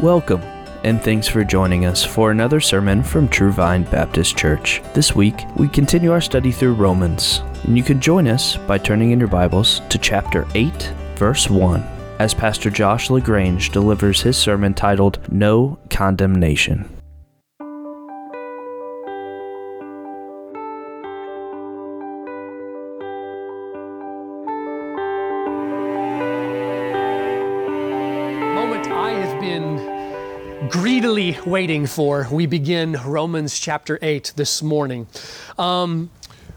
Welcome, and thanks for joining us for another sermon from True Vine Baptist Church. This week, we continue our study through Romans, and you can join us by turning in your Bibles to chapter 8, verse 1, as Pastor Josh LaGrange delivers his sermon titled No Condemnation. Waiting for. We begin Romans chapter 8 this morning. Um,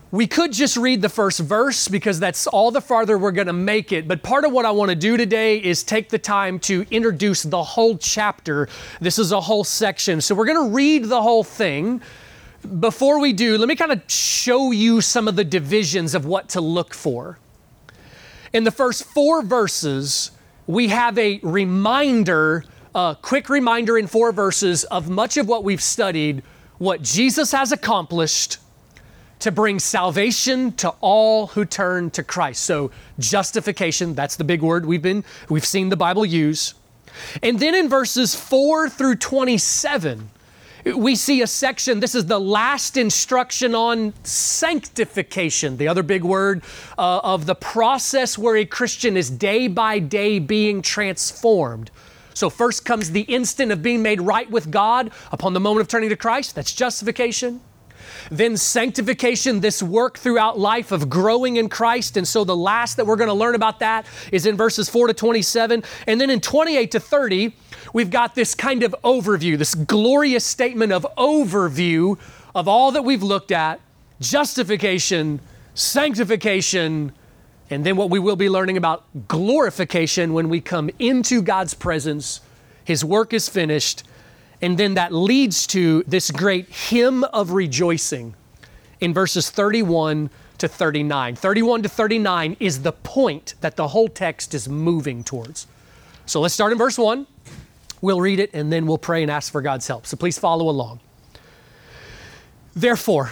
we could just read the first verse because that's all the farther we're going to make it. But part of what I want to do today is take the time to introduce the whole chapter. This is a whole section. So we're going to read the whole thing. Before we do, let me kind of show you some of the divisions of what to look for. In the first four verses, we have a reminder, a quick reminder in four verses of much of what we've studied, what Jesus has accomplished to bring salvation to all who turn to Christ. So justification, that's the big word we've been we've seen the Bible use. And then in verses 4 through 27, we see a section, this is the last instruction on sanctification, the other big word uh, of the process where a Christian is day by day being transformed. So, first comes the instant of being made right with God upon the moment of turning to Christ, that's justification. Then sanctification, this work throughout life of growing in Christ. And so the last that we're going to learn about that is in verses 4 to 27. And then in 28 to 30, we've got this kind of overview, this glorious statement of overview of all that we've looked at justification, sanctification, and then what we will be learning about glorification when we come into God's presence. His work is finished. And then that leads to this great hymn of rejoicing in verses 31 to 39. 31 to 39 is the point that the whole text is moving towards. So let's start in verse 1. We'll read it and then we'll pray and ask for God's help. So please follow along. Therefore,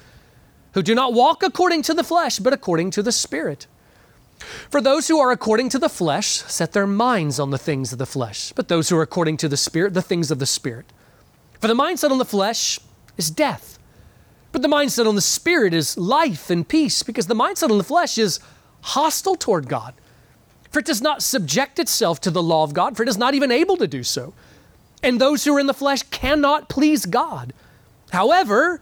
who do not walk according to the flesh, but according to the Spirit. For those who are according to the flesh set their minds on the things of the flesh, but those who are according to the Spirit, the things of the Spirit. For the mindset on the flesh is death. But the mindset on the spirit is life and peace because the mindset on the flesh is hostile toward God. For it does not subject itself to the law of God, for it is not even able to do so. And those who are in the flesh cannot please God. However,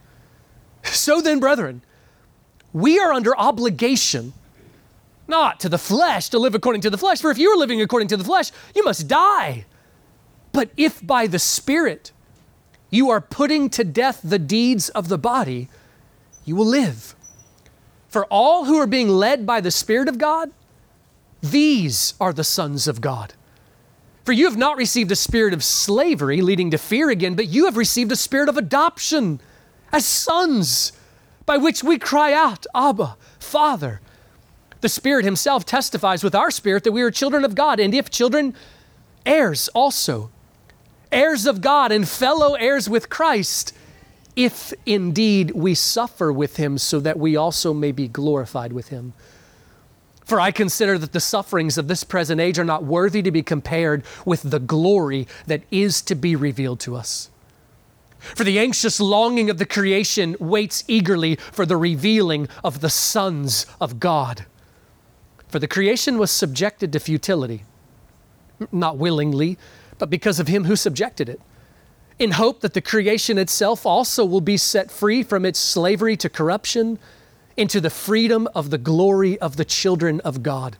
So then, brethren, we are under obligation not to the flesh to live according to the flesh, for if you are living according to the flesh, you must die. But if by the spirit, you are putting to death the deeds of the body, you will live. For all who are being led by the Spirit of God, these are the sons of God. For you have not received a spirit of slavery leading to fear again, but you have received a spirit of adoption as sons, by which we cry out, Abba, Father. The Spirit Himself testifies with our spirit that we are children of God, and if children, heirs also heirs of God and fellow heirs with Christ, if indeed we suffer with him, so that we also may be glorified with him. For I consider that the sufferings of this present age are not worthy to be compared with the glory that is to be revealed to us. For the anxious longing of the creation waits eagerly for the revealing of the sons of God. For the creation was subjected to futility, not willingly, but because of him who subjected it, in hope that the creation itself also will be set free from its slavery to corruption into the freedom of the glory of the children of God.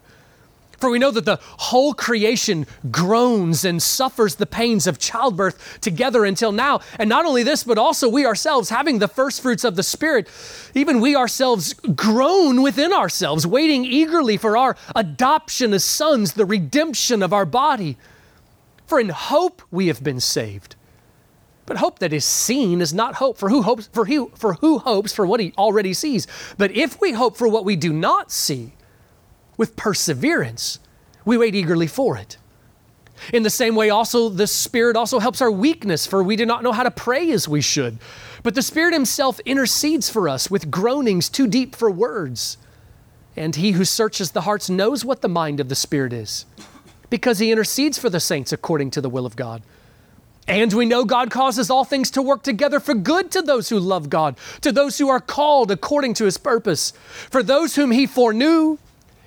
For we know that the whole creation groans and suffers the pains of childbirth together until now. And not only this, but also we ourselves, having the first fruits of the Spirit, even we ourselves groan within ourselves, waiting eagerly for our adoption as sons, the redemption of our body. For in hope we have been saved. But hope that is seen is not hope. For who hopes for who for who hopes for what he already sees? But if we hope for what we do not see, with perseverance, we wait eagerly for it. In the same way, also, the Spirit also helps our weakness, for we do not know how to pray as we should. But the Spirit Himself intercedes for us with groanings too deep for words. And He who searches the hearts knows what the mind of the Spirit is, because He intercedes for the saints according to the will of God. And we know God causes all things to work together for good to those who love God, to those who are called according to His purpose. For those whom He foreknew,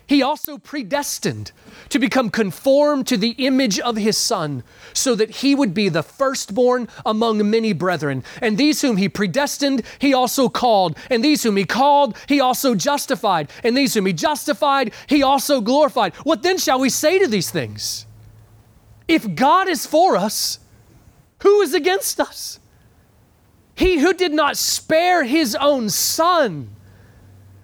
he also predestined to become conformed to the image of his Son, so that he would be the firstborn among many brethren. And these whom he predestined, he also called. And these whom he called, he also justified. And these whom he justified, he also glorified. What then shall we say to these things? If God is for us, who is against us? He who did not spare his own Son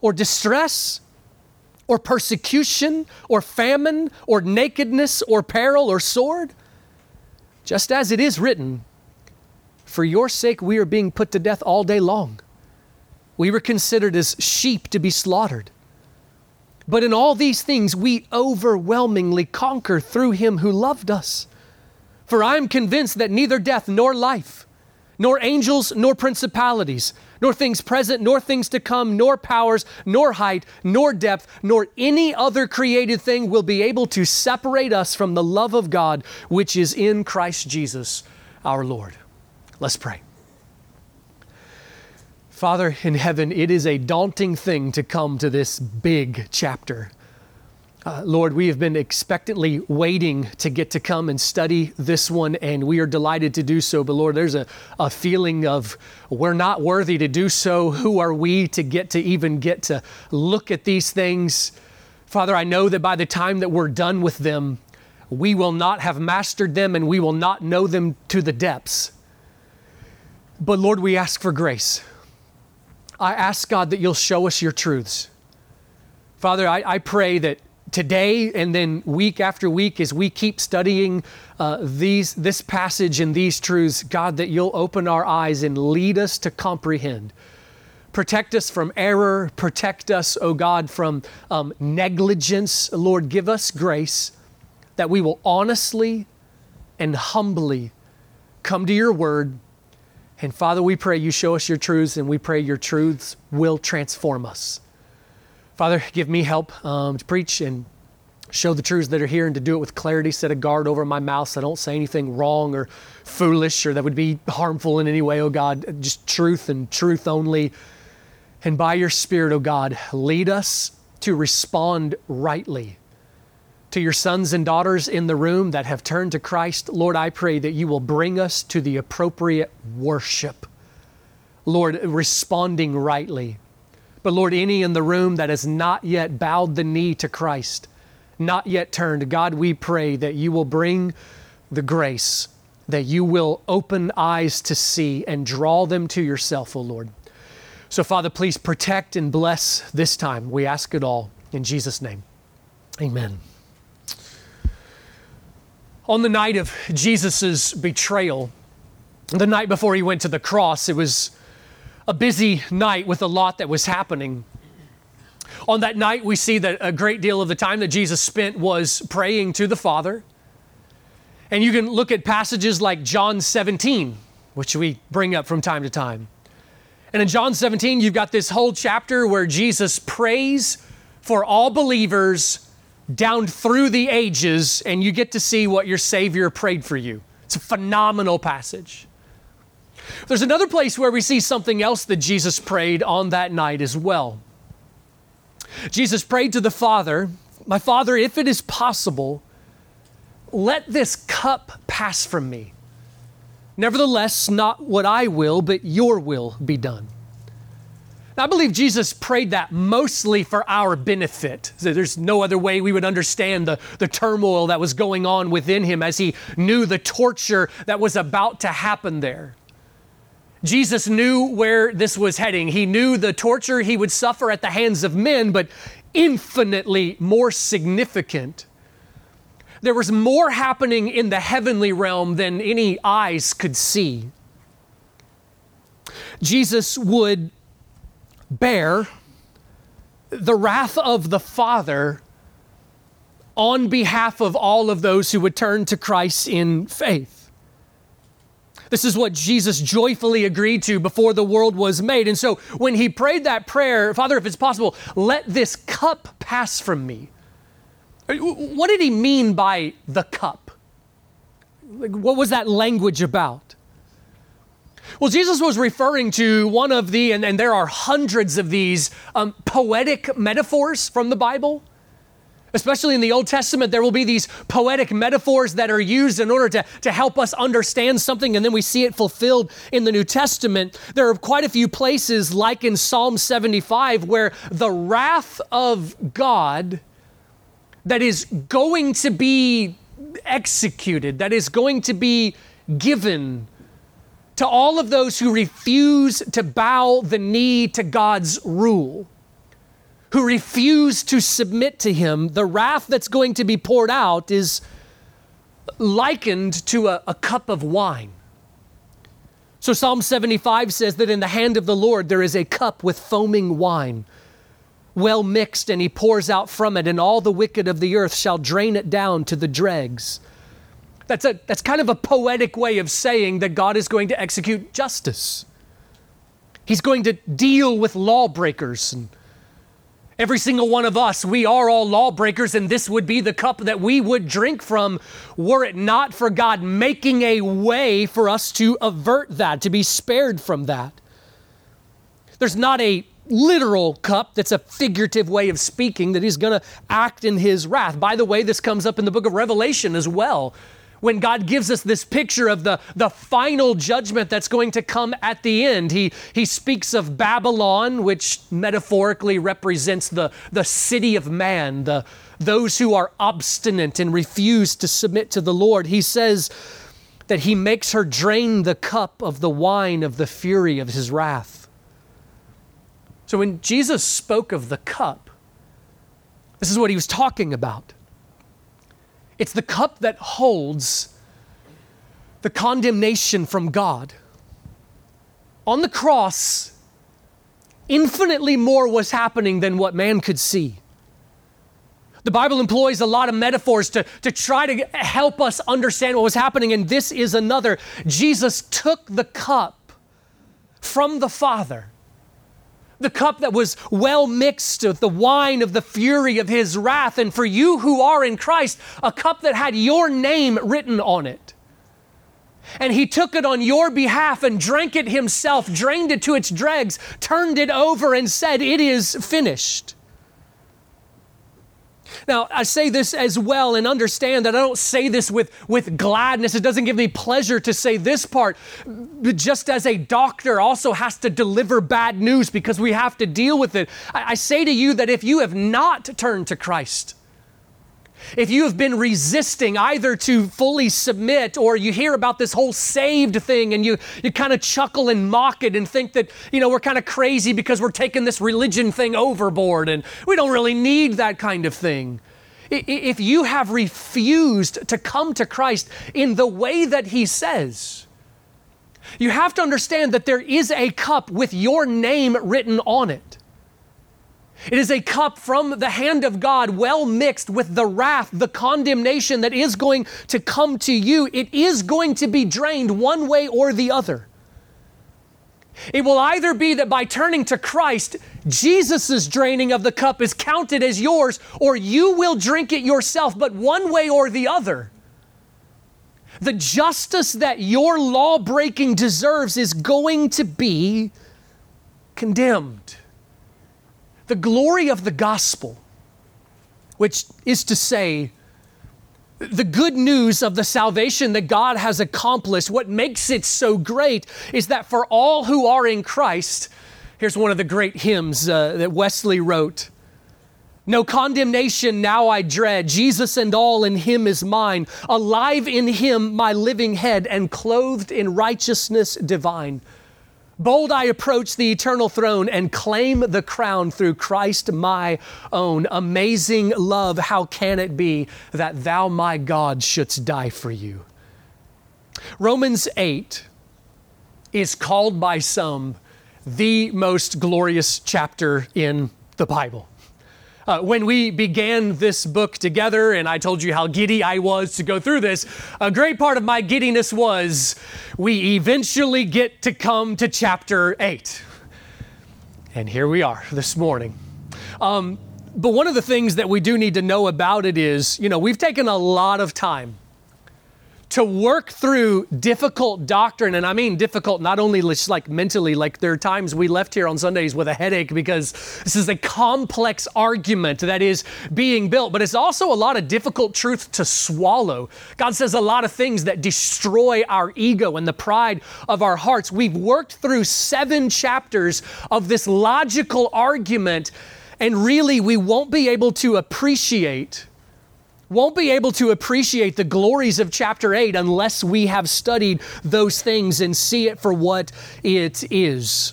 Or distress or persecution or famine or nakedness or peril or sword? Just as it is written, For your sake we are being put to death all day long. We were considered as sheep to be slaughtered. But in all these things we overwhelmingly conquer through him who loved us. For I am convinced that neither death nor life, nor angels nor principalities, nor things present, nor things to come, nor powers, nor height, nor depth, nor any other created thing will be able to separate us from the love of God which is in Christ Jesus our Lord. Let's pray. Father in heaven, it is a daunting thing to come to this big chapter. Uh, Lord, we have been expectantly waiting to get to come and study this one, and we are delighted to do so. But Lord, there's a, a feeling of we're not worthy to do so. Who are we to get to even get to look at these things? Father, I know that by the time that we're done with them, we will not have mastered them and we will not know them to the depths. But Lord, we ask for grace. I ask God that you'll show us your truths. Father, I, I pray that today and then week after week as we keep studying uh, these this passage and these truths god that you'll open our eyes and lead us to comprehend. Protect us from error. Protect us oh god from um, negligence. Lord give us grace that we will honestly and humbly come to your word. And father we pray you show us your truths and we pray your truths will transform us Father, give me help um, to preach and show the truths that are here and to do it with clarity. Set a guard over my mouth so I don't say anything wrong or foolish or that would be harmful in any way, oh God. Just truth and truth only. And by your Spirit, oh God, lead us to respond rightly to your sons and daughters in the room that have turned to Christ. Lord, I pray that you will bring us to the appropriate worship. Lord, responding rightly. But Lord, any in the room that has not yet bowed the knee to Christ, not yet turned, God, we pray that you will bring the grace, that you will open eyes to see and draw them to yourself, O oh Lord. So, Father, please protect and bless this time. We ask it all in Jesus' name. Amen. On the night of Jesus' betrayal, the night before he went to the cross, it was a busy night with a lot that was happening. On that night, we see that a great deal of the time that Jesus spent was praying to the Father. And you can look at passages like John 17, which we bring up from time to time. And in John 17, you've got this whole chapter where Jesus prays for all believers down through the ages, and you get to see what your Savior prayed for you. It's a phenomenal passage. There's another place where we see something else that Jesus prayed on that night as well. Jesus prayed to the Father, My Father, if it is possible, let this cup pass from me. Nevertheless, not what I will, but your will be done. I believe Jesus prayed that mostly for our benefit. There's no other way we would understand the, the turmoil that was going on within him as he knew the torture that was about to happen there. Jesus knew where this was heading. He knew the torture he would suffer at the hands of men, but infinitely more significant. There was more happening in the heavenly realm than any eyes could see. Jesus would bear the wrath of the Father on behalf of all of those who would turn to Christ in faith. This is what Jesus joyfully agreed to before the world was made. And so when he prayed that prayer, Father, if it's possible, let this cup pass from me. What did he mean by the cup? What was that language about? Well, Jesus was referring to one of the, and, and there are hundreds of these um, poetic metaphors from the Bible. Especially in the Old Testament, there will be these poetic metaphors that are used in order to, to help us understand something, and then we see it fulfilled in the New Testament. There are quite a few places, like in Psalm 75, where the wrath of God that is going to be executed, that is going to be given to all of those who refuse to bow the knee to God's rule, who refuse to submit to Him, the wrath that's going to be poured out is likened to a, a cup of wine. So Psalm 75 says that in the hand of the Lord there is a cup with foaming wine, well mixed, and he pours out from it, and all the wicked of the earth shall drain it down to the dregs. That's, a, that's kind of a poetic way of saying that God is going to execute justice. He's going to deal with lawbreakers. And every single one of us, we are all lawbreakers, and this would be the cup that we would drink from were it not for God making a way for us to avert that, to be spared from that. There's not a literal cup that's a figurative way of speaking that he's going to act in his wrath. By the way, this comes up in the book of Revelation as well when God gives us this picture of the, the final judgment that's going to come at the end. He, he speaks of Babylon, which metaphorically represents the, the city of man, the, those who are obstinate and refuse to submit to the Lord. He says that he makes her drain the cup of the wine of the fury of his wrath. So when Jesus spoke of the cup, this is what he was talking about. It's the cup that holds the condemnation from God. On the cross, infinitely more was happening than what man could see. The Bible employs a lot of metaphors to, to try to help us understand what was happening, and this is another. Jesus took the cup from the Father the cup that was well mixed with the wine of the fury of his wrath, and for you who are in Christ, a cup that had your name written on it. And he took it on your behalf and drank it himself, drained it to its dregs, turned it over, and said, It is finished. Now, I say this as well and understand that I don't say this with, with gladness. It doesn't give me pleasure to say this part. Just as a doctor also has to deliver bad news because we have to deal with it, I, I say to you that if you have not turned to Christ, if you have been resisting either to fully submit or you hear about this whole saved thing and you, you kind of chuckle and mock it and think that, you know, we're kind of crazy because we're taking this religion thing overboard and we don't really need that kind of thing. If you have refused to come to Christ in the way that He says, you have to understand that there is a cup with your name written on it. It is a cup from the hand of God, well mixed with the wrath, the condemnation that is going to come to you. It is going to be drained one way or the other. It will either be that by turning to Christ, Jesus' draining of the cup is counted as yours, or you will drink it yourself, but one way or the other. The justice that your law breaking deserves is going to be condemned. The glory of the gospel, which is to say, the good news of the salvation that God has accomplished, what makes it so great is that for all who are in Christ, here's one of the great hymns uh, that Wesley wrote. No condemnation now I dread. Jesus and all in him is mine. Alive in him, my living head, and clothed in righteousness divine. Bold I approach the eternal throne and claim the crown through Christ my own. Amazing love, how can it be that thou, my God, shouldst die for you? Romans 8 is called by some the most glorious chapter in the Bible. Uh, when we began this book together, and I told you how giddy I was to go through this, a great part of my giddiness was we eventually get to come to chapter 8. And here we are this morning. Um, but one of the things that we do need to know about it is, you know, we've taken a lot of time to work through difficult doctrine. And I mean difficult not only just like mentally, like there are times we left here on Sundays with a headache because this is a complex argument that is being built, but it's also a lot of difficult truth to swallow. God says a lot of things that destroy our ego and the pride of our hearts. We've worked through seven chapters of this logical argument, and really we won't be able to appreciate won't be able to appreciate the glories of chapter 8 unless we have studied those things and see it for what it is.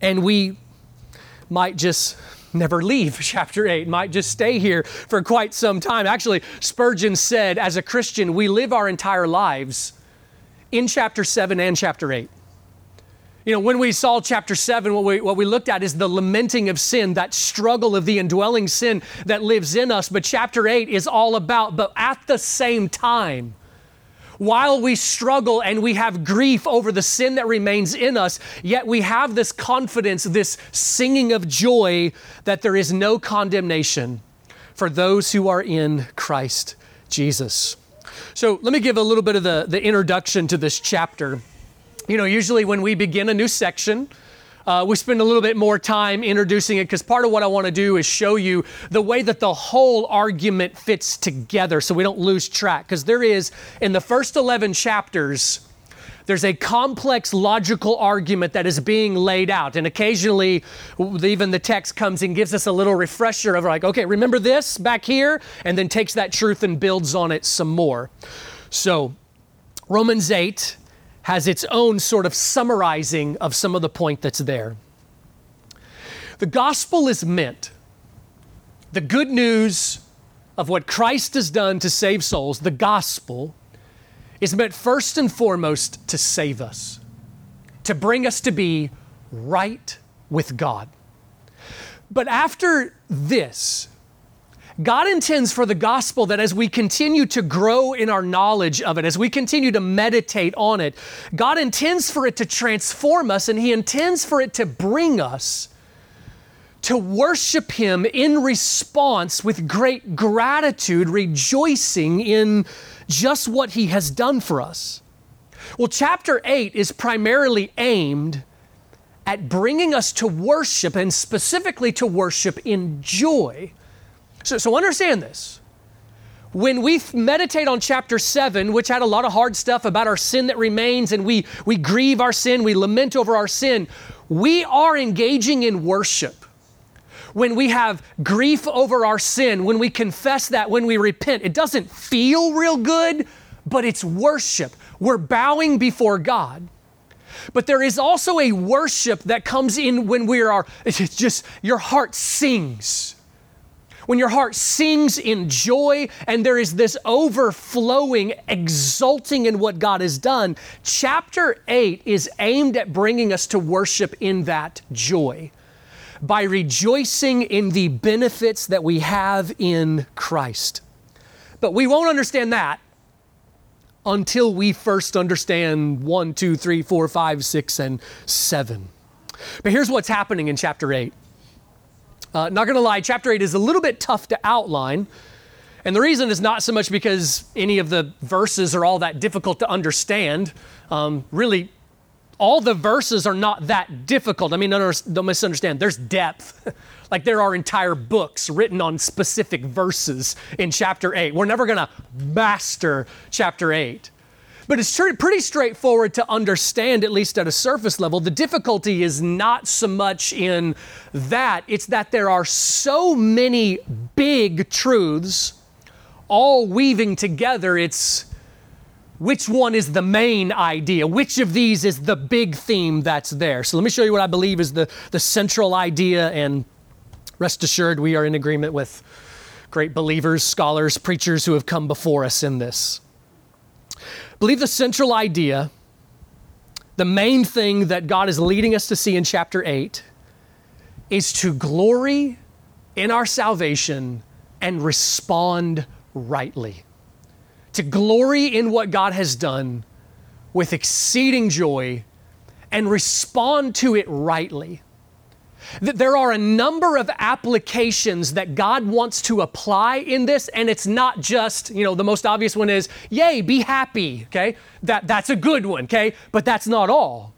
And we might just never leave chapter 8, might just stay here for quite some time. Actually, Spurgeon said, as a Christian, we live our entire lives in chapter 7 and chapter 8. You know, when we saw chapter 7, what we, what we looked at is the lamenting of sin, that struggle of the indwelling sin that lives in us. But chapter 8 is all about, but at the same time, while we struggle and we have grief over the sin that remains in us, yet we have this confidence, this singing of joy that there is no condemnation for those who are in Christ Jesus. So let me give a little bit of the, the introduction to this chapter. You know, usually when we begin a new section, uh, we spend a little bit more time introducing it because part of what I want to do is show you the way that the whole argument fits together so we don't lose track. Because there is, in the first 11 chapters, there's a complex logical argument that is being laid out. And occasionally, even the text comes and gives us a little refresher of like, okay, remember this back here? And then takes that truth and builds on it some more. So, Romans 8 has its own sort of summarizing of some of the point that's there. The gospel is meant, the good news of what Christ has done to save souls, the gospel, is meant first and foremost to save us, to bring us to be right with God. But after this, God intends for the gospel that as we continue to grow in our knowledge of it, as we continue to meditate on it, God intends for it to transform us and He intends for it to bring us to worship Him in response with great gratitude, rejoicing in just what He has done for us. Well, chapter 8 is primarily aimed at bringing us to worship and specifically to worship in joy. So, so understand this. When we meditate on chapter 7, which had a lot of hard stuff about our sin that remains, and we, we grieve our sin, we lament over our sin, we are engaging in worship when we have grief over our sin, when we confess that, when we repent, it doesn't feel real good, but it's worship. We're bowing before God. But there is also a worship that comes in when we are, it's just your heart sings when your heart sings in joy and there is this overflowing, exulting in what God has done, chapter 8 is aimed at bringing us to worship in that joy. by rejoicing in the benefits that we have in Christ. But we won't understand that until we first understand 1, 2, 3, 4, 5, 6, and 7. But here's what's happening in chapter 8. Uh, not going to lie, chapter 8 is a little bit tough to outline. And the reason is not so much because any of the verses are all that difficult to understand. Um, really, all the verses are not that difficult. I mean, don't misunderstand. There's depth. like there are entire books written on specific verses in chapter 8. We're never going to master chapter 8. But it's pretty straightforward to understand, at least at a surface level. The difficulty is not so much in that, it's that there are so many big truths all weaving together. It's which one is the main idea? Which of these is the big theme that's there? So let me show you what I believe is the, the central idea, and rest assured, we are in agreement with great believers, scholars, preachers who have come before us in this. Believe the central idea, the main thing that God is leading us to see in chapter 8, is to glory in our salvation and respond rightly to glory in what God has done with exceeding joy and respond to it rightly. There are a number of applications that God wants to apply in this, and it's not just, you know, the most obvious one is, yay, be happy, okay? That, that's a good one, okay? But that's not all.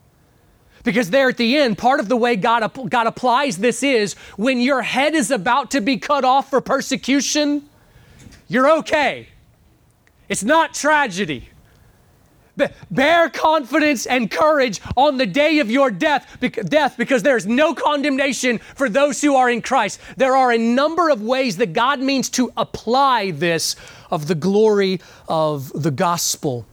Because there at the end, part of the way God, God applies this is when your head is about to be cut off for persecution, you're okay. It's not tragedy. Bear confidence and courage on the day of your death, death because there is no condemnation for those who are in Christ. There are a number of ways that God means to apply this of the glory of the gospel.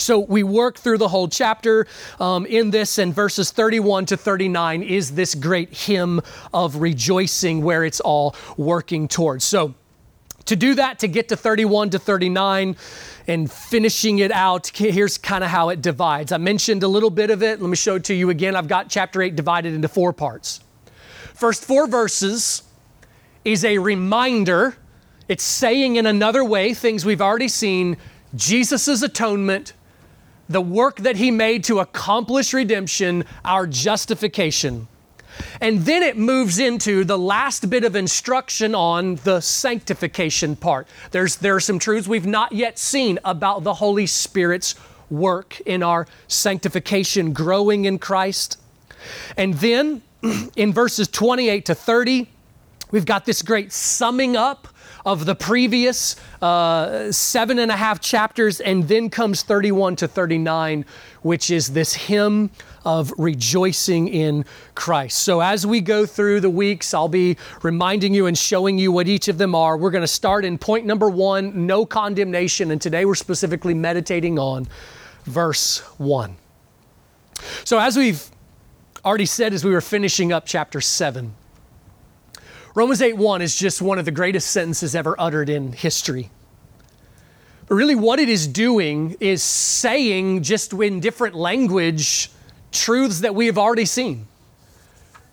So we work through the whole chapter um, in this, and verses 31 to 39 is this great hymn of rejoicing where it's all working towards. So to do that, to get to 31 to 39 and finishing it out, here's kind of how it divides. I mentioned a little bit of it. Let me show it to you again. I've got chapter 8 divided into four parts. First four verses is a reminder, it's saying in another way things we've already seen Jesus' atonement, the work that he made to accomplish redemption, our justification. And then it moves into the last bit of instruction on the sanctification part. There's, there are some truths we've not yet seen about the Holy Spirit's work in our sanctification, growing in Christ. And then in verses 28 to 30, we've got this great summing up of the previous uh, seven and a half chapters, and then comes 31 to 39, which is this hymn of rejoicing in Christ. So, as we go through the weeks, I'll be reminding you and showing you what each of them are. We're going to start in point number one no condemnation. And today we're specifically meditating on verse one. So, as we've already said as we were finishing up chapter 7, Romans 8 1 is just one of the greatest sentences ever uttered in history. But really, what it is doing is saying, just in different language, truths that we have already seen.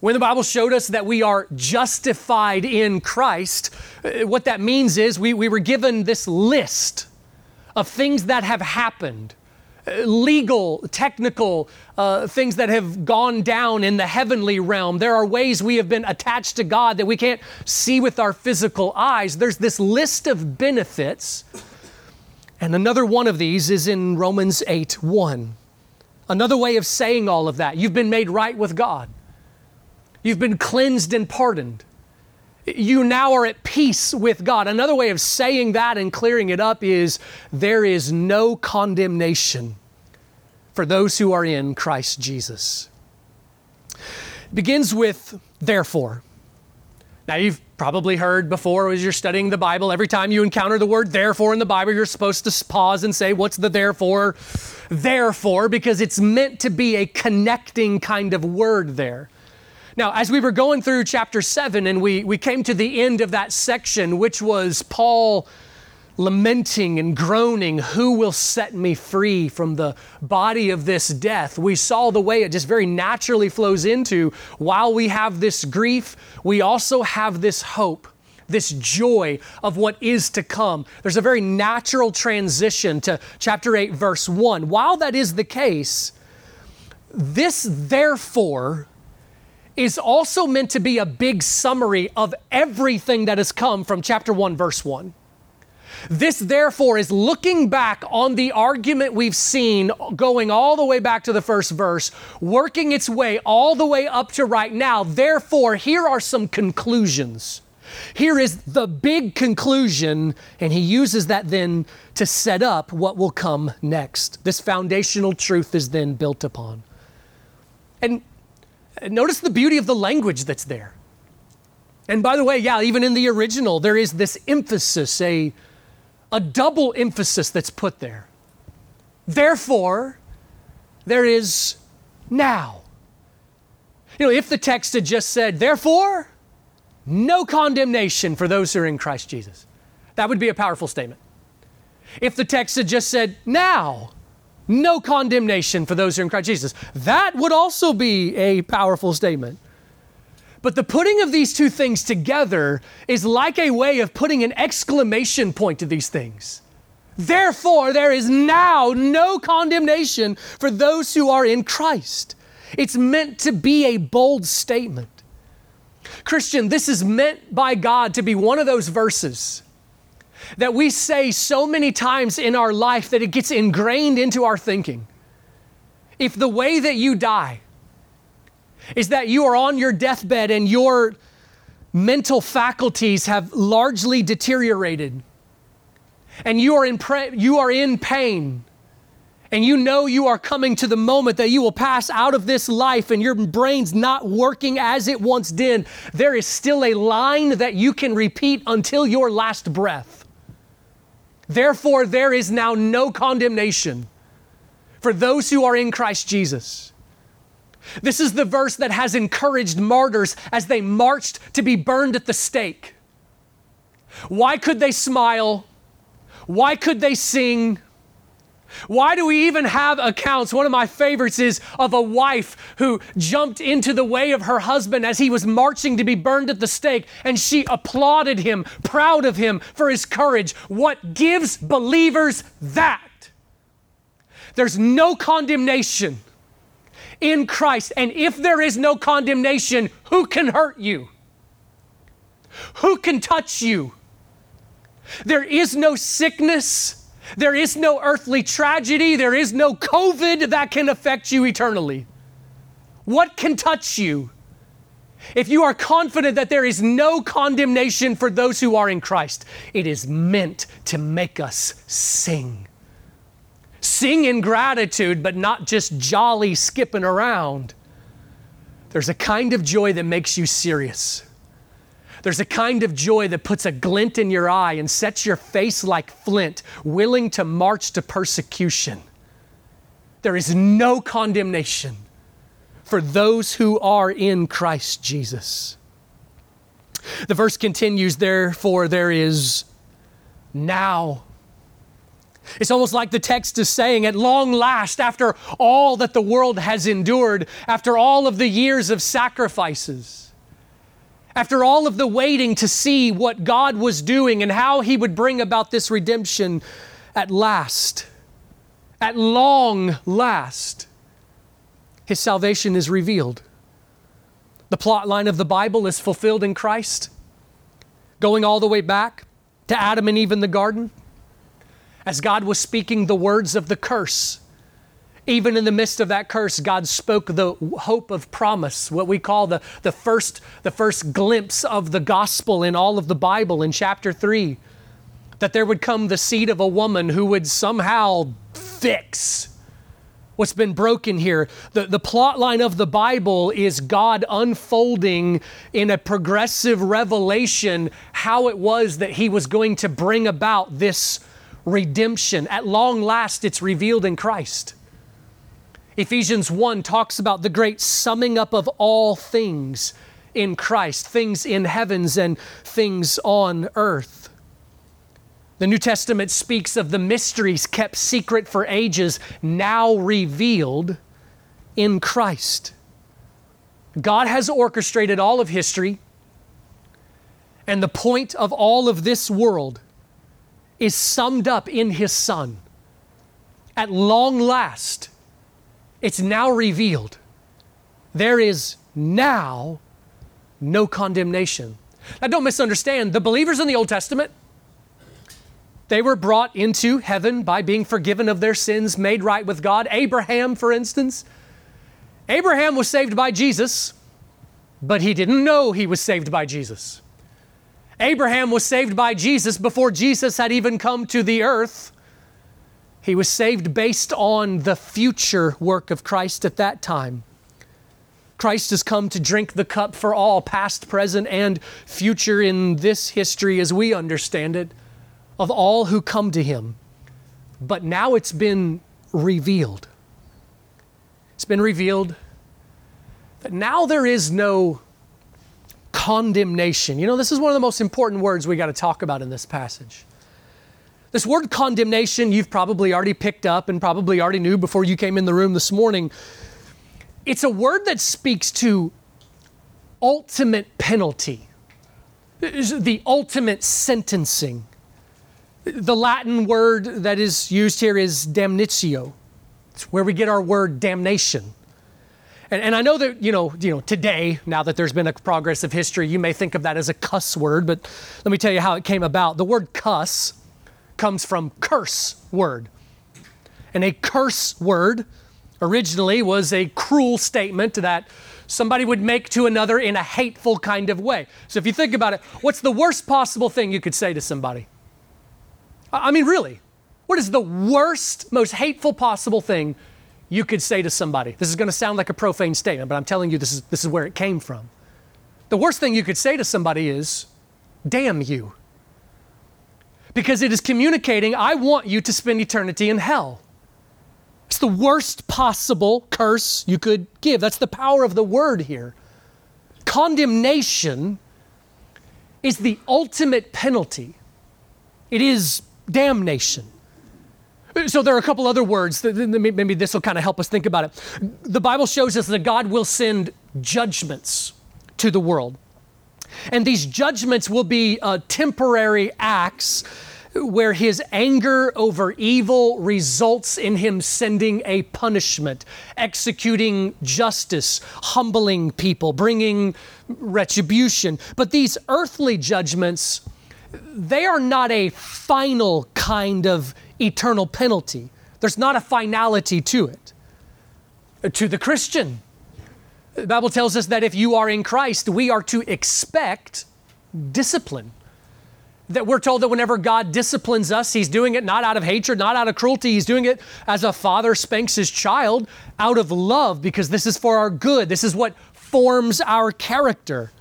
When the Bible showed us that we are justified in Christ, uh, what that means is we, we were given this list of things that have happened legal, technical uh, things that have gone down in the heavenly realm. There are ways we have been attached to God that we can't see with our physical eyes. There's this list of benefits. And another one of these is in Romans 8 1. Another way of saying all of that, you've been made right with God. You've been cleansed and pardoned. You now are at peace with God. Another way of saying that and clearing it up is there is no condemnation for those who are in Christ Jesus. It begins with therefore. Now, you've probably heard before as you're studying the Bible, every time you encounter the word therefore in the Bible, you're supposed to pause and say, What's the therefore? Therefore, because it's meant to be a connecting kind of word there. Now, as we were going through chapter 7 and we, we came to the end of that section, which was Paul lamenting and groaning, Who will set me free from the body of this death? We saw the way it just very naturally flows into while we have this grief, we also have this hope. This joy of what is to come. There's a very natural transition to chapter 8, verse 1. While that is the case, this therefore is also meant to be a big summary of everything that has come from chapter 1, verse 1. This, therefore, is looking back on the argument we've seen going all the way back to the first verse, working its way all the way up to right now. Therefore, here are some conclusions. Here is the big conclusion, and he uses that then to set up what will come next. This foundational truth is then built upon. And notice the beauty of the language that's there. And by the way, yeah, even in the original, there is this emphasis, a a double emphasis that's put there. Therefore, there is now. You know, if the text had just said, therefore, no condemnation for those who are in Christ Jesus, that would be a powerful statement. If the text had just said, now, no condemnation for those who are in Christ Jesus, that would also be a powerful statement. But the putting of these two things together is like a way of putting an exclamation point to these things. Therefore, there is now no condemnation for those who are in Christ. It's meant to be a bold statement. Christian, this is meant by God to be one of those verses that we say so many times in our life that it gets ingrained into our thinking. If the way that you die is that you are on your deathbed and your mental faculties have largely deteriorated and you are in, pre- you are in pain and you know you are coming to the moment that you will pass out of this life and your brain's not working as it once did, there is still a line that you can repeat until your last breath. Therefore, there is now no condemnation for those who are in Christ Jesus. This is the verse that has encouraged martyrs as they marched to be burned at the stake. Why could they smile? Why could they sing? Why do we even have accounts? One of my favorites is of a wife who jumped into the way of her husband as he was marching to be burned at the stake, and she applauded him, proud of him for his courage. What gives believers that? There's no condemnation in Christ. And if there is no condemnation, who can hurt you? Who can touch you? There is no sickness. There is no earthly tragedy. There is no COVID that can affect you eternally. What can touch you? If you are confident that there is no condemnation for those who are in Christ, it is meant to make us sing. Sing in gratitude, but not just jolly skipping around. There's a kind of joy that makes you serious. There's a kind of joy that puts a glint in your eye and sets your face like flint, willing to march to persecution. There is no condemnation for those who are in Christ Jesus. The verse continues, therefore, there is now it's almost like the text is saying, at long last, after all that the world has endured, after all of the years of sacrifices, after all of the waiting to see what God was doing and how He would bring about this redemption, at last, at long last, His salvation is revealed. The plot line of the Bible is fulfilled in Christ, going all the way back to Adam and Eve in the garden as God was speaking the words of the curse. Even in the midst of that curse, God spoke the hope of promise, what we call the, the, first, the first glimpse of the gospel in all of the Bible in chapter 3. That there would come the seed of a woman who would somehow fix what's been broken here. The, the plot line of the Bible is God unfolding in a progressive revelation how it was that He was going to bring about this redemption. At long last, it's revealed in Christ. Ephesians 1 talks about the great summing up of all things in Christ, things in heavens and things on earth. The New Testament speaks of the mysteries kept secret for ages, now revealed in Christ. God has orchestrated all of history, and the point of all of this world is summed up in His Son. At long last, it's now revealed. There is now no condemnation. Now, don't misunderstand. The believers in the Old Testament, they were brought into heaven by being forgiven of their sins, made right with God. Abraham, for instance, Abraham was saved by Jesus, but he didn't know he was saved by Jesus. Abraham was saved by Jesus before Jesus had even come to the earth. He was saved based on the future work of Christ at that time. Christ has come to drink the cup for all, past, present, and future in this history as we understand it, of all who come to Him. But now it's been revealed. It's been revealed that now there is no condemnation. You know, this is one of the most important words we got to talk about in this passage. This word condemnation, you've probably already picked up and probably already knew before you came in the room this morning. It's a word that speaks to ultimate penalty, the ultimate sentencing. The Latin word that is used here is damnatio. It's where we get our word damnation. And, and, I know that, you know, you know, today, now that there's been a progress of history, you may think of that as a cuss word, but let me tell you how it came about. The word cuss comes from curse word. And a curse word originally was a cruel statement that somebody would make to another in a hateful kind of way. So if you think about it, what's the worst possible thing you could say to somebody? I mean, really, what is the worst, most hateful possible thing you could say to somebody? This is going to sound like a profane statement, but I'm telling you this is, this is where it came from. The worst thing you could say to somebody is, damn you. Because it is communicating, I want you to spend eternity in hell. It's the worst possible curse you could give. That's the power of the word here. Condemnation is the ultimate penalty, it is damnation. So there are a couple other words that maybe this will kind of help us think about it. The Bible shows us that God will send judgments to the world. And these judgments will be uh, temporary acts where his anger over evil results in him sending a punishment, executing justice, humbling people, bringing retribution. But these earthly judgments, they are not a final kind of eternal penalty. There's not a finality to it. To the Christian, the Bible tells us that if you are in Christ, we are to expect discipline that we're told that whenever God disciplines us, He's doing it not out of hatred, not out of cruelty. He's doing it as a father spanks his child out of love because this is for our good. This is what forms our character.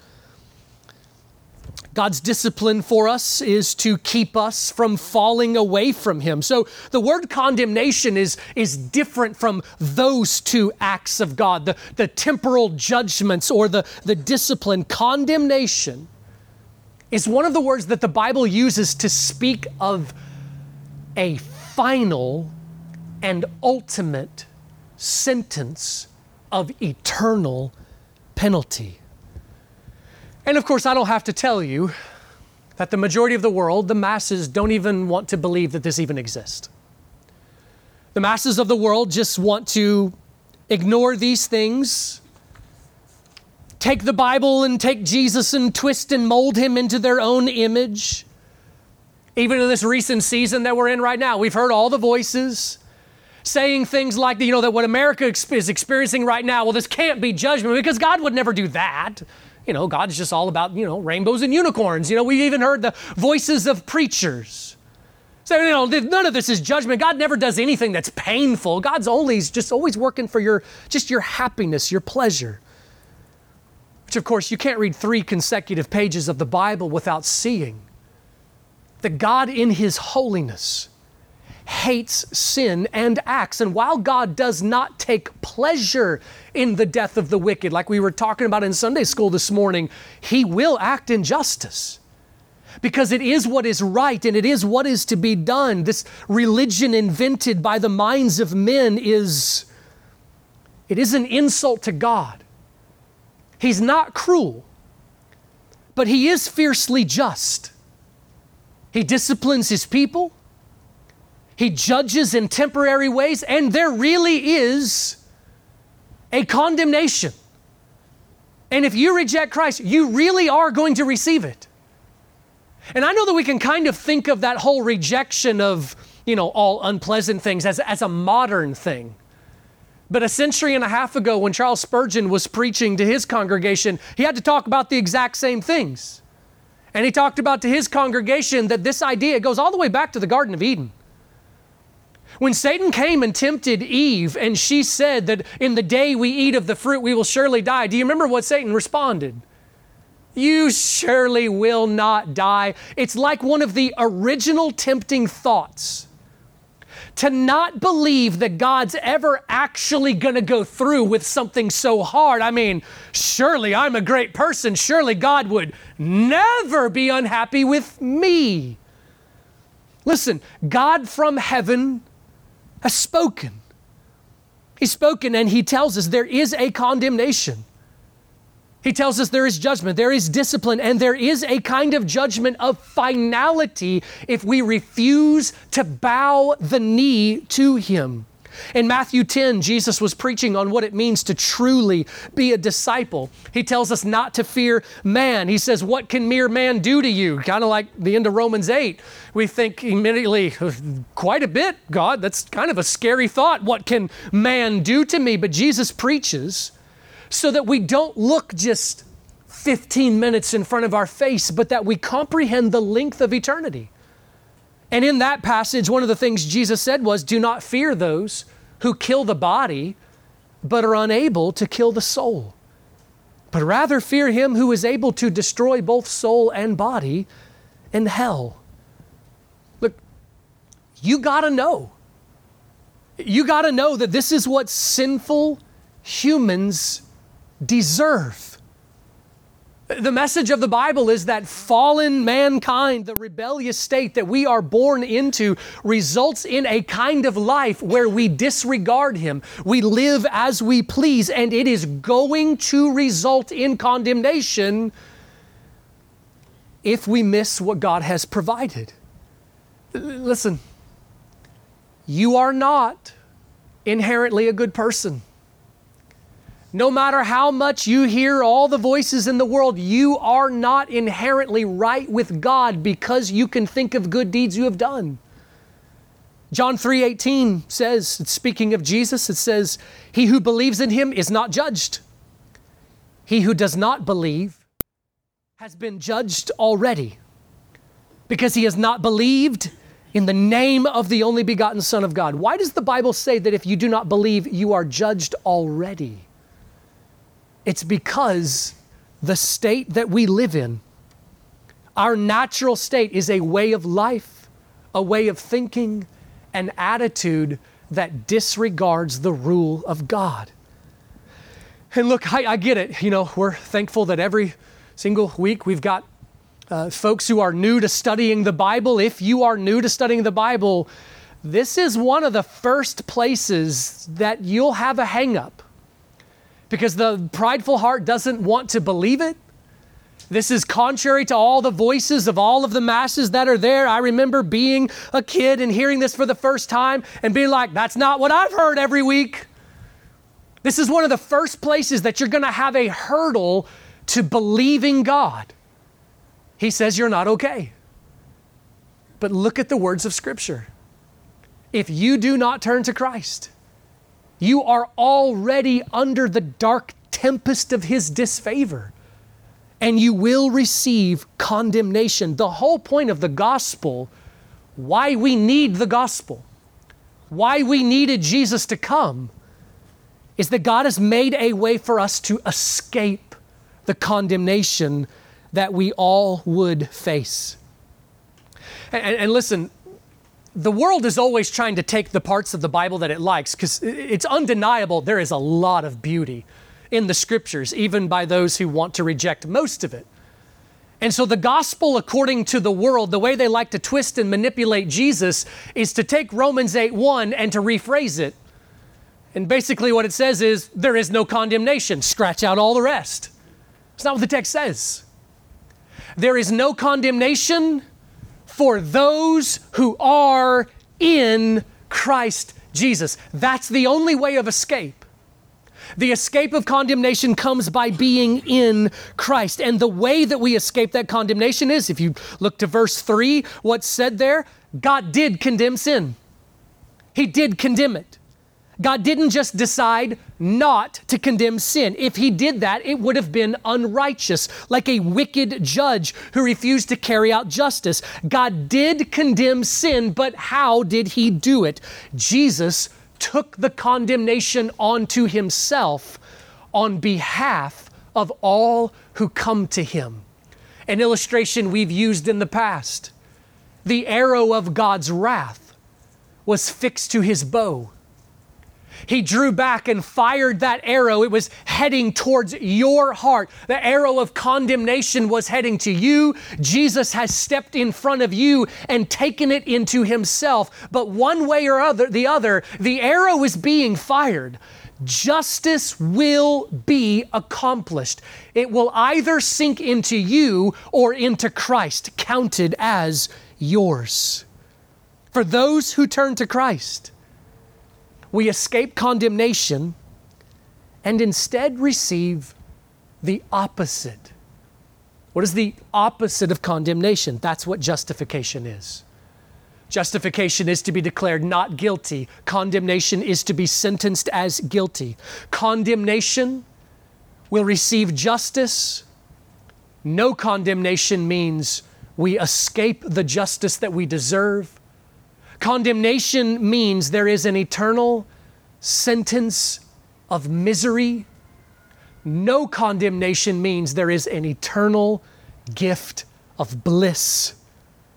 God's discipline for us is to keep us from falling away from Him. So the word condemnation is, is different from those two acts of God the, the temporal judgments or the, the discipline. Condemnation is one of the words that the Bible uses to speak of a final and ultimate sentence of eternal penalty. And of course, I don't have to tell you that the majority of the world, the masses, don't even want to believe that this even exists. The masses of the world just want to ignore these things take the Bible and take Jesus and twist and mold him into their own image. Even in this recent season that we're in right now, we've heard all the voices saying things like, you know, that what America is experiencing right now, well, this can't be judgment because God would never do that. You know, God's just all about, you know, rainbows and unicorns. You know, we even heard the voices of preachers saying, you know, none of this is judgment. God never does anything that's painful. God's always just always working for your just your happiness, your pleasure. Which, of course, you can't read three consecutive pages of the Bible without seeing that God, in His holiness, hates sin and acts. And while God does not take pleasure in the death of the wicked, like we were talking about in Sunday school this morning, He will act in justice. because it is what is right and it is what is to be done. This religion invented by the minds of men is it is an insult to God. He's not cruel, but he is fiercely just. He disciplines his people. He judges in temporary ways, and there really is a condemnation. And if you reject Christ, you really are going to receive it. And I know that we can kind of think of that whole rejection of, you know, all unpleasant things as, as a modern thing. But a century and a half ago, when Charles Spurgeon was preaching to his congregation, he had to talk about the exact same things. And he talked about to his congregation that this idea goes all the way back to the Garden of Eden. When Satan came and tempted Eve, and she said that in the day we eat of the fruit, we will surely die, do you remember what Satan responded? You surely will not die. It's like one of the original tempting thoughts to not believe that God's ever actually to go through with something so hard. I mean, surely I'm a great person. Surely God would never be unhappy with me. Listen, God from heaven has spoken. He's spoken and he tells us there is a condemnation. He tells us there is judgment, there is discipline, and there is a kind of judgment of finality if we refuse to bow the knee to Him. In Matthew 10, Jesus was preaching on what it means to truly be a disciple. He tells us not to fear man. He says, What can mere man do to you? Kind of like the end of Romans 8. We think immediately, quite a bit, God. That's kind of a scary thought. What can man do to me? But Jesus preaches so that we don't look just 15 minutes in front of our face, but that we comprehend the length of eternity. And in that passage, one of the things Jesus said was, Do not fear those who kill the body, but are unable to kill the soul. But rather fear him who is able to destroy both soul and body in hell. Look, you gotta know. You gotta know that this is what sinful humans deserve. The message of the Bible is that fallen mankind, the rebellious state that we are born into, results in a kind of life where we disregard Him. We live as we please, and it is going to result in condemnation if we miss what God has provided. Listen, you are not inherently a good person. No matter how much you hear all the voices in the world, you are not inherently right with God because you can think of good deeds you have done. John 3:18 says, speaking of Jesus, it says, "He who believes in him is not judged. He who does not believe has been judged already because he has not believed in the name of the only begotten Son of God." Why does the Bible say that if you do not believe, you are judged already? It's because the state that we live in, our natural state, is a way of life, a way of thinking, an attitude that disregards the rule of God. And look, I, I get it. You know, we're thankful that every single week we've got uh, folks who are new to studying the Bible. If you are new to studying the Bible, this is one of the first places that you'll have a hangup because the prideful heart doesn't want to believe it. This is contrary to all the voices of all of the masses that are there. I remember being a kid and hearing this for the first time and being like, that's not what I've heard every week. This is one of the first places that you're going to have a hurdle to believing God. He says you're not okay. But look at the words of Scripture. If you do not turn to Christ, you are already under the dark tempest of His disfavor, and you will receive condemnation. The whole point of the gospel, why we need the gospel, why we needed Jesus to come, is that God has made a way for us to escape the condemnation that we all would face. And, and, listen, the world is always trying to take the parts of the Bible that it likes because it's undeniable there is a lot of beauty in the scriptures, even by those who want to reject most of it. And so, the gospel, according to the world, the way they like to twist and manipulate Jesus is to take Romans 8 1 and to rephrase it. And basically, what it says is there is no condemnation, scratch out all the rest. It's not what the text says. There is no condemnation for those who are in Christ Jesus. That's the only way of escape. The escape of condemnation comes by being in Christ. And the way that we escape that condemnation is if you look to verse 3, what's said there, God did condemn sin. He did condemn it. God didn't just decide not to condemn sin. If He did that, it would have been unrighteous, like a wicked judge who refused to carry out justice. God did condemn sin, but how did He do it? Jesus took the condemnation onto Himself on behalf of all who come to Him. An illustration we've used in the past. The arrow of God's wrath was fixed to His bow he drew back and fired that arrow. It was heading towards your heart. The arrow of condemnation was heading to you. Jesus has stepped in front of you and taken it into himself. But one way or other, the other, the arrow is being fired. Justice will be accomplished. It will either sink into you or into Christ, counted as yours. For those who turn to Christ, we escape condemnation and instead receive the opposite. What is the opposite of condemnation? That's what justification is. Justification is to be declared not guilty. Condemnation is to be sentenced as guilty. Condemnation will receive justice. No condemnation means we escape the justice that we deserve. Condemnation means there is an eternal sentence of misery. No condemnation means there is an eternal gift of bliss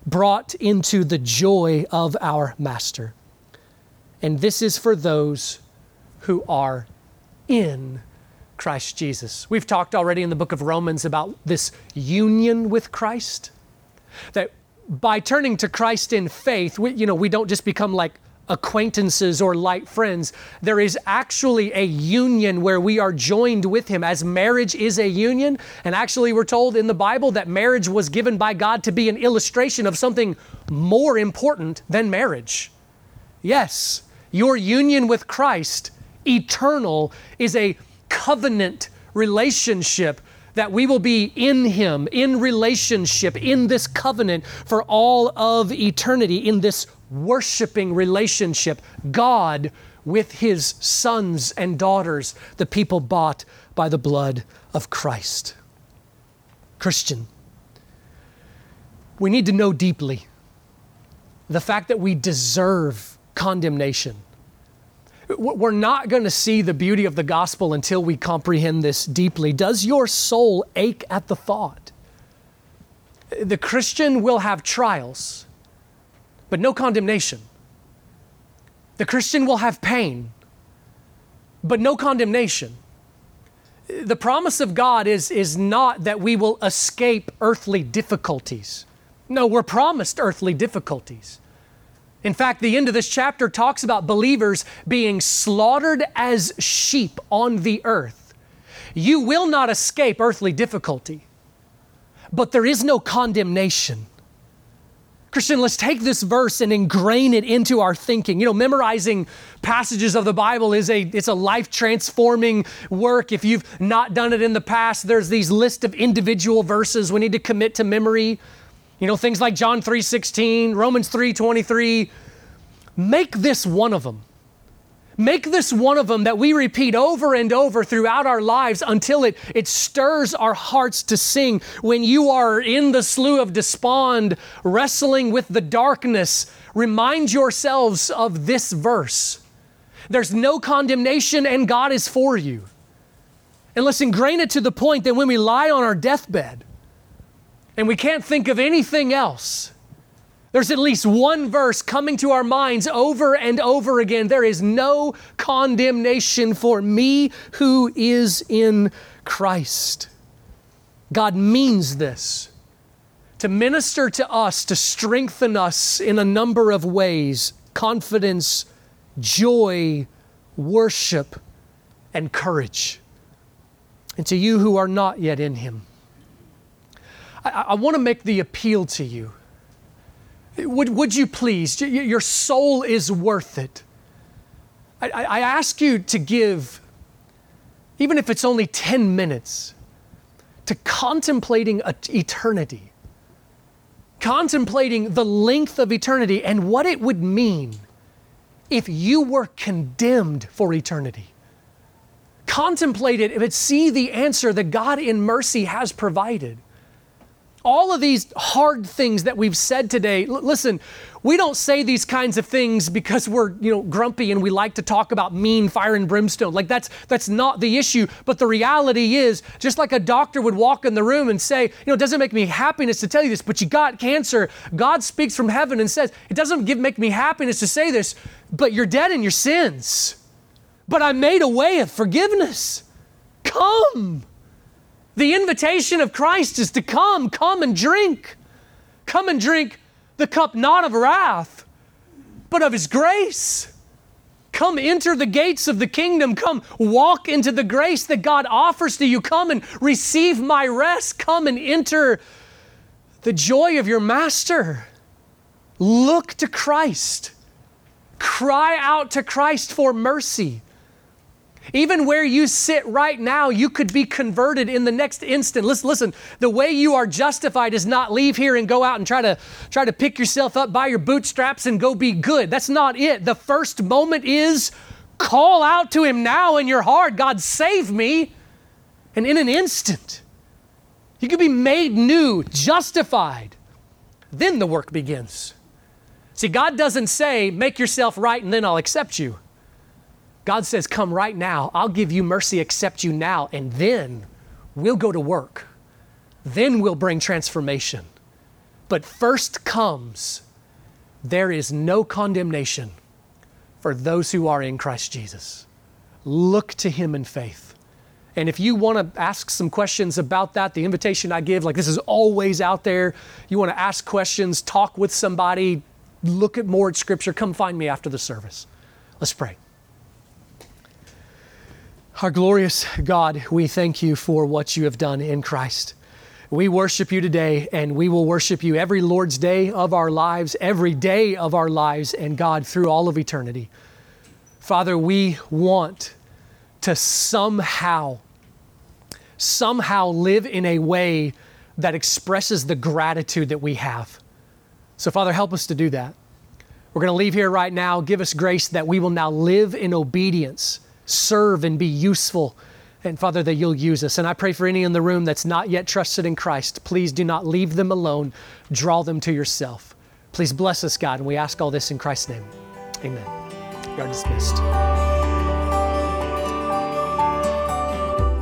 brought into the joy of our Master. And this is for those who are in Christ Jesus. We've talked already in the book of Romans about this union with Christ. That by turning to Christ in faith, we, you know, we don't just become like acquaintances or light friends. There is actually a union where we are joined with Him, as marriage is a union. And actually, we're told in the Bible that marriage was given by God to be an illustration of something more important than marriage. Yes, your union with Christ, eternal, is a covenant relationship that we will be in Him, in relationship, in this covenant for all of eternity, in this worshiping relationship. God with His sons and daughters, the people bought by the blood of Christ. Christian, we need to know deeply the fact that we deserve condemnation we're not going to see the beauty of the gospel until we comprehend this deeply. Does your soul ache at the thought? The Christian will have trials, but no condemnation. The Christian will have pain, but no condemnation. The promise of God is, is not that we will escape earthly difficulties. No, we're promised earthly difficulties. In fact, the end of this chapter talks about believers being slaughtered as sheep on the earth. You will not escape earthly difficulty, but there is no condemnation. Christian, let's take this verse and ingrain it into our thinking. You know, memorizing passages of the Bible is a it's a life transforming work. If you've not done it in the past, there's these list of individual verses we need to commit to memory. You know, things like John 3:16, Romans 3:23. Make this one of them. Make this one of them that we repeat over and over throughout our lives until it, it stirs our hearts to sing. When you are in the slough of despond, wrestling with the darkness, remind yourselves of this verse. There's no condemnation, and God is for you. And let's ingrain it to the point that when we lie on our deathbed, and we can't think of anything else. There's at least one verse coming to our minds over and over again. There is no condemnation for me who is in Christ. God means this. to minister to us, to strengthen us in a number of ways confidence, joy, worship, and courage. And to you who are not yet in Him, I, I want to make the appeal to you. Would, would you please? Your soul is worth it. I, I ask you to give, even if it's only 10 minutes, to contemplating eternity, contemplating the length of eternity and what it would mean if you were condemned for eternity. Contemplate it, but see the answer that God in mercy has provided all of these hard things that we've said today l- listen we don't say these kinds of things because we're you know grumpy and we like to talk about mean fire and brimstone. Like that's that's not the issue. But the reality is just like a doctor would walk in the room and say you know it doesn't make me happiness to tell you this but you got cancer. God speaks from heaven and says it doesn't give make me happiness to say this but you're dead in your sins. But i made a way of forgiveness. Come the invitation of Christ is to come, come and drink. Come and drink the cup not of wrath, but of His grace. Come enter the gates of the kingdom. Come walk into the grace that God offers to you. Come and receive my rest. Come and enter the joy of your master. Look to Christ. Cry out to Christ for mercy. Even where you sit right now, you could be converted in the next instant. Listen, listen, the way you are justified is not leave here and go out and try to try to pick yourself up by your bootstraps and go be good. That's not it. The first moment is call out to him now in your heart, God save me. And in an instant, you can be made new, justified. Then the work begins. See, God doesn't say, make yourself right and then I'll accept you. God says, Come right now. I'll give you mercy, accept you now, and then we'll go to work. Then we'll bring transformation. But first comes, there is no condemnation for those who are in Christ Jesus. Look to Him in faith. And if you want to ask some questions about that, the invitation I give, like this is always out there. You want to ask questions, talk with somebody, look at more at Scripture, come find me after the service. Let's pray. Our glorious God, we thank you for what you have done in Christ. We worship you today, and we will worship you every Lord's day of our lives, every day of our lives, and God, through all of eternity. Father, we want to somehow, somehow live in a way that expresses the gratitude that we have. So, Father, help us to do that. We're going to leave here right now. Give us grace that we will now live in obedience serve and be useful. And Father, that you'll use us. And I pray for any in the room that's not yet trusted in Christ. Please do not leave them alone. Draw them to yourself. Please bless us, God. And we ask all this in Christ's name. Amen. You are dismissed.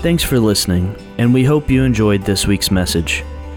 Thanks for listening, and we hope you enjoyed this week's message.